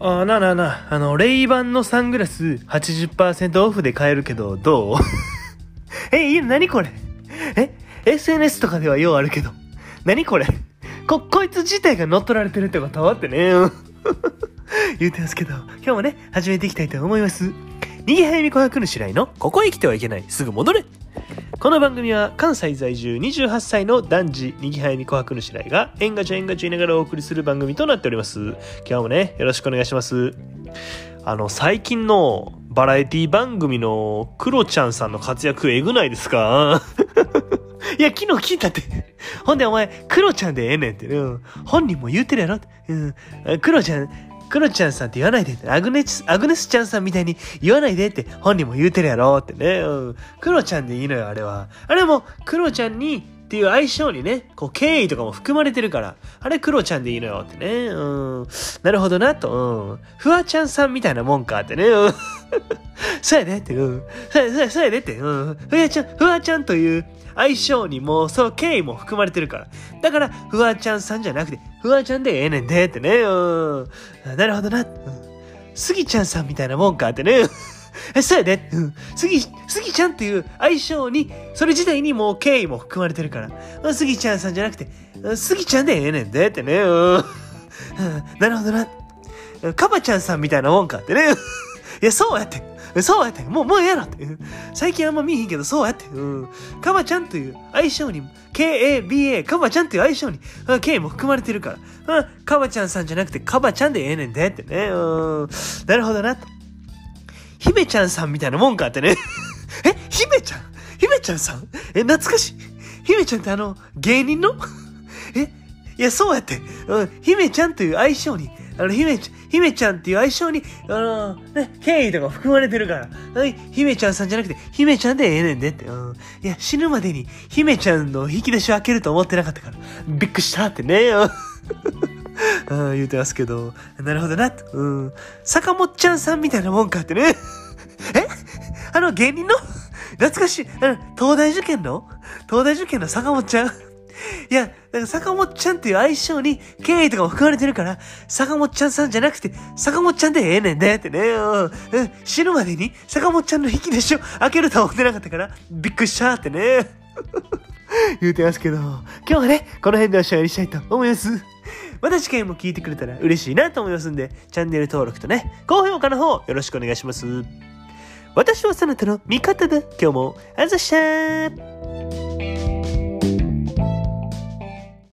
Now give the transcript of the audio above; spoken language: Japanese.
あ、なあなあなあ、あの、レイバンのサングラス80%オフで買えるけど、どう？え、いい何これ？え ?SNS とかではようあるけど。何これ？こ、こいつ自体が乗っ取られてるってこと？はってね。言うてますけど、今日もね、始めていきたいと思います。逃げ早見琥珀の白井の、ここへ来てはいけない、すぐ戻れこの番組は関西在住28歳の男児、にぎはやみ琥珀の白井が、縁がちゃ縁がち言いながらお送りする番組となっております。今日もね、よろしくお願いします。あの、最近のバラエティ番組のクロちゃんさんの活躍えぐないですか？いや、昨日聞いたって。ほんでお前、クロちゃんでええねんってね。本人も言うてるやろ。うん。クロちゃん、クロちゃんさんって言わないでって。アグネス、アグネスちゃんさんみたいに言わないでって本人も言うてるやろってね。うん。クロちゃんでいいのよ、あれは。あれも、クロちゃんにっていう相性にね、こう、敬意とかも含まれてるから、あれクロちゃんでいいのよってね。うん。なるほどな、と。うん。フワちゃんさんみたいなもんかってね。うん。そうやでって。うん。そうや、そうやそうやでって。うん。フワちゃん、フワちゃんという相性にも、その敬意も含まれてるから。だから、フワちゃんさんじゃなくて、フワちゃんでええねんでってね。うん。なるほどな。うん。スギちゃんさんみたいなもんかってね。え、そうやで。うん。スギ、スギちゃんっていう相性に、それ自体にもう敬意も含まれてるから。スギちゃんさんじゃなくて、スギちゃんでええねんでってね。うん。なるほどな。カバちゃんさんみたいなもんかってね。いや、そうやって。そうやって。もう、もうええなって。最近あんま見えへんけど、そうやって。うん。カバちゃんという相性に、K-A-B-A、カバちゃんという相性に、K も含まれてるから。うん。カバちゃんさんじゃなくて、カバちゃんでええねんでってね。うん。なるほどな。姫ちゃんさんみたいなもんかってね。え姫ちゃん？姫ちゃんさん？え、懐かしい。姫ちゃんってあの、芸人の？えいや、そうやって。うん。姫ちゃんという相性に、あの、姫ちゃん、姫ちゃんっていう愛称に、あのー、ね、敬意とか含まれてるから。はい、姫ちゃんさんじゃなくて、姫ちゃんでええねんでって。うん。いや、死ぬまでに、姫ちゃんの引き出しを開けると思ってなかったから、びっくりしたってね。うん、うん。言うてますけど、なるほどな、うん。坂本ちゃんさんみたいなもんかってね。え？あの芸人の？懐かしい。東大受験の？東大受験の坂本ちゃん？いや、だか坂本ちゃんっていう相性に敬意とかも含まれてるから、坂本ちゃんさんじゃなくて、坂本ちゃんでええねんねってね、うん、死ぬまでに坂本ちゃんの引き出しを開けるとは思ってなかったから、びっくりしたってね。言うてますけど、今日はね、この辺でおしまいにしたいと思います。また次回も聞いてくれたら嬉しいなと思いますんで、チャンネル登録とね、高評価の方よろしくお願いします。私はそなたの味方だ。今日もあざしたー